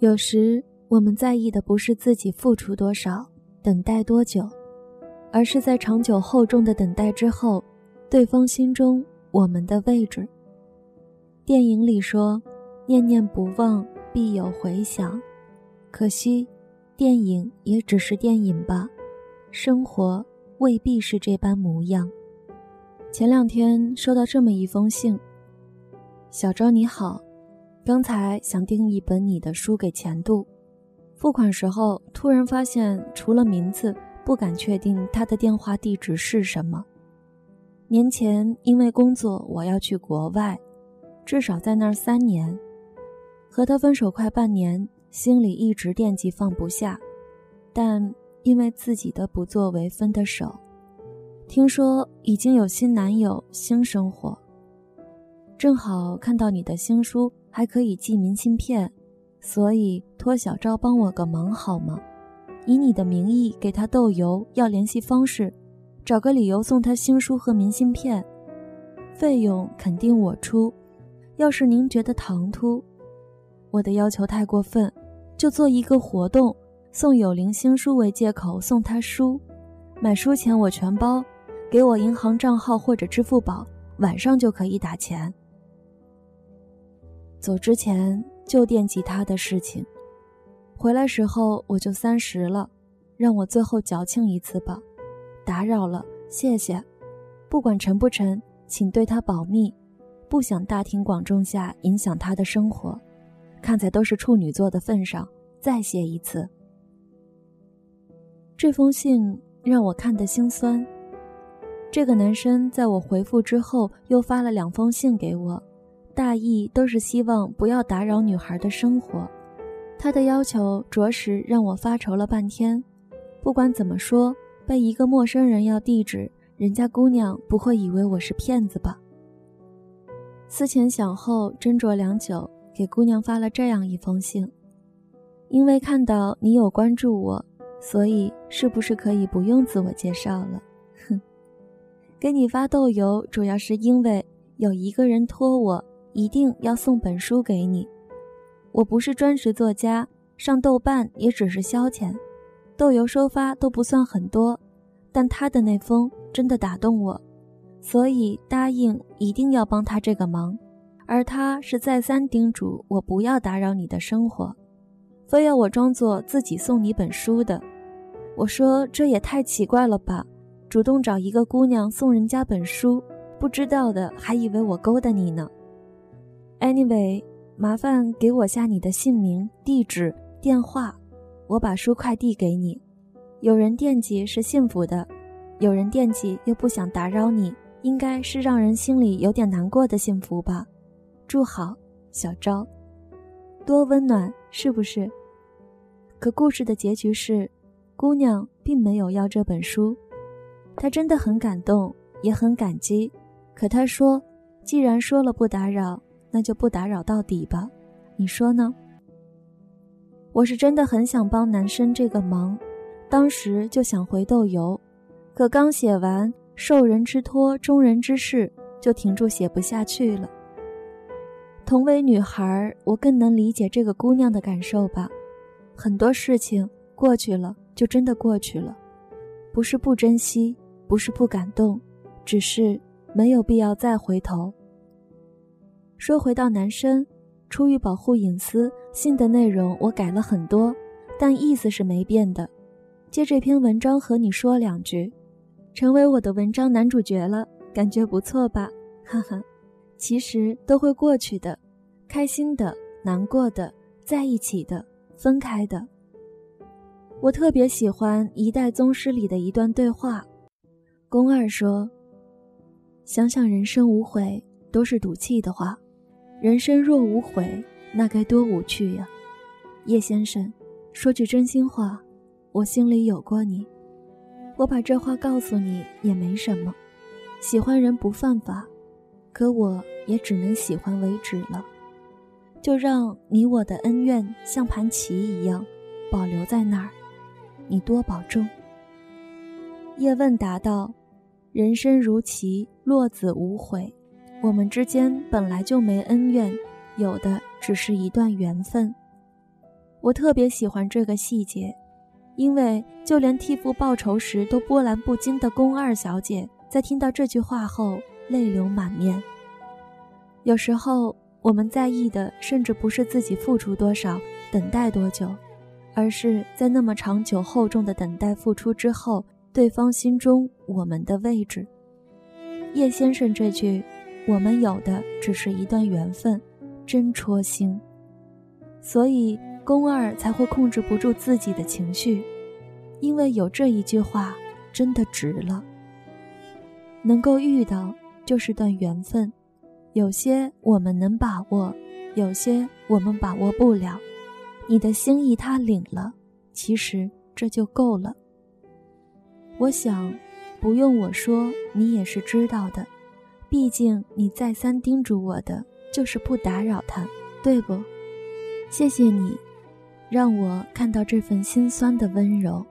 有时我们在意的不是自己付出多少，等待多久，而是在长久厚重的等待之后，对方心中我们的位置。电影里说：“念念不忘，必有回响。”可惜，电影也只是电影吧，生活未必是这般模样。前两天收到这么一封信：“小周你好。”刚才想订一本你的书给钱度，付款时候突然发现除了名字，不敢确定他的电话地址是什么。年前因为工作我要去国外，至少在那儿三年。和他分手快半年，心里一直惦记放不下，但因为自己的不作为分的手。听说已经有新男友新生活，正好看到你的新书。还可以寄明信片，所以托小赵帮我个忙好吗？以你的名义给他豆油，要联系方式，找个理由送他新书和明信片，费用肯定我出。要是您觉得唐突，我的要求太过分，就做一个活动，送有灵新书为借口送他书，买书钱我全包，给我银行账号或者支付宝，晚上就可以打钱。走之前就惦记他的事情，回来时候我就三十了，让我最后矫情一次吧，打扰了，谢谢。不管成不成，请对他保密，不想大庭广众下影响他的生活。看在都是处女座的份上，再写一次。这封信让我看得心酸。这个男生在我回复之后又发了两封信给我。大意都是希望不要打扰女孩的生活，他的要求着实让我发愁了半天。不管怎么说，被一个陌生人要地址，人家姑娘不会以为我是骗子吧？思前想后，斟酌良久，给姑娘发了这样一封信：因为看到你有关注我，所以是不是可以不用自我介绍了？哼，给你发豆油，主要是因为有一个人托我。一定要送本书给你。我不是专职作家，上豆瓣也只是消遣，豆油收发都不算很多。但他的那封真的打动我，所以答应一定要帮他这个忙。而他是再三叮嘱我不要打扰你的生活，非要我装作自己送你本书的。我说这也太奇怪了吧，主动找一个姑娘送人家本书，不知道的还以为我勾搭你呢。Anyway，麻烦给我下你的姓名、地址、电话，我把书快递给你。有人惦记是幸福的，有人惦记又不想打扰你，应该是让人心里有点难过的幸福吧。祝好，小昭，多温暖，是不是？可故事的结局是，姑娘并没有要这本书，她真的很感动，也很感激。可她说，既然说了不打扰。那就不打扰到底吧，你说呢？我是真的很想帮男生这个忙，当时就想回豆油，可刚写完“受人之托，忠人之事”，就停住写不下去了。同为女孩，我更能理解这个姑娘的感受吧。很多事情过去了，就真的过去了，不是不珍惜，不是不感动，只是没有必要再回头。说回到男生，出于保护隐私，信的内容我改了很多，但意思是没变的。借这篇文章和你说两句，成为我的文章男主角了，感觉不错吧？哈哈，其实都会过去的，开心的、难过的、在一起的、分开的。我特别喜欢《一代宗师》里的一段对话，宫二说：“想想人生无悔，都是赌气的话。”人生若无悔，那该多无趣呀！叶先生，说句真心话，我心里有过你。我把这话告诉你也没什么，喜欢人不犯法，可我也只能喜欢为止了。就让你我的恩怨像盘棋一样保留在那儿，你多保重。叶问答道：“人生如棋，落子无悔。”我们之间本来就没恩怨，有的只是一段缘分。我特别喜欢这个细节，因为就连替父报仇时都波澜不惊的宫二小姐，在听到这句话后泪流满面。有时候我们在意的，甚至不是自己付出多少、等待多久，而是在那么长久厚重的等待付出之后，对方心中我们的位置。叶先生这句“我们有的只是一段缘分”，真戳心。所以宫二才会控制不住自己的情绪，因为有这一句话，真的值了。能够遇到就是段缘分，有些我们能把握，有些我们把握不了。你的心意他领了，其实这就够了。我想。不用我说，你也是知道的。毕竟你再三叮嘱我的就是不打扰他，对不？谢谢你，让我看到这份心酸的温柔。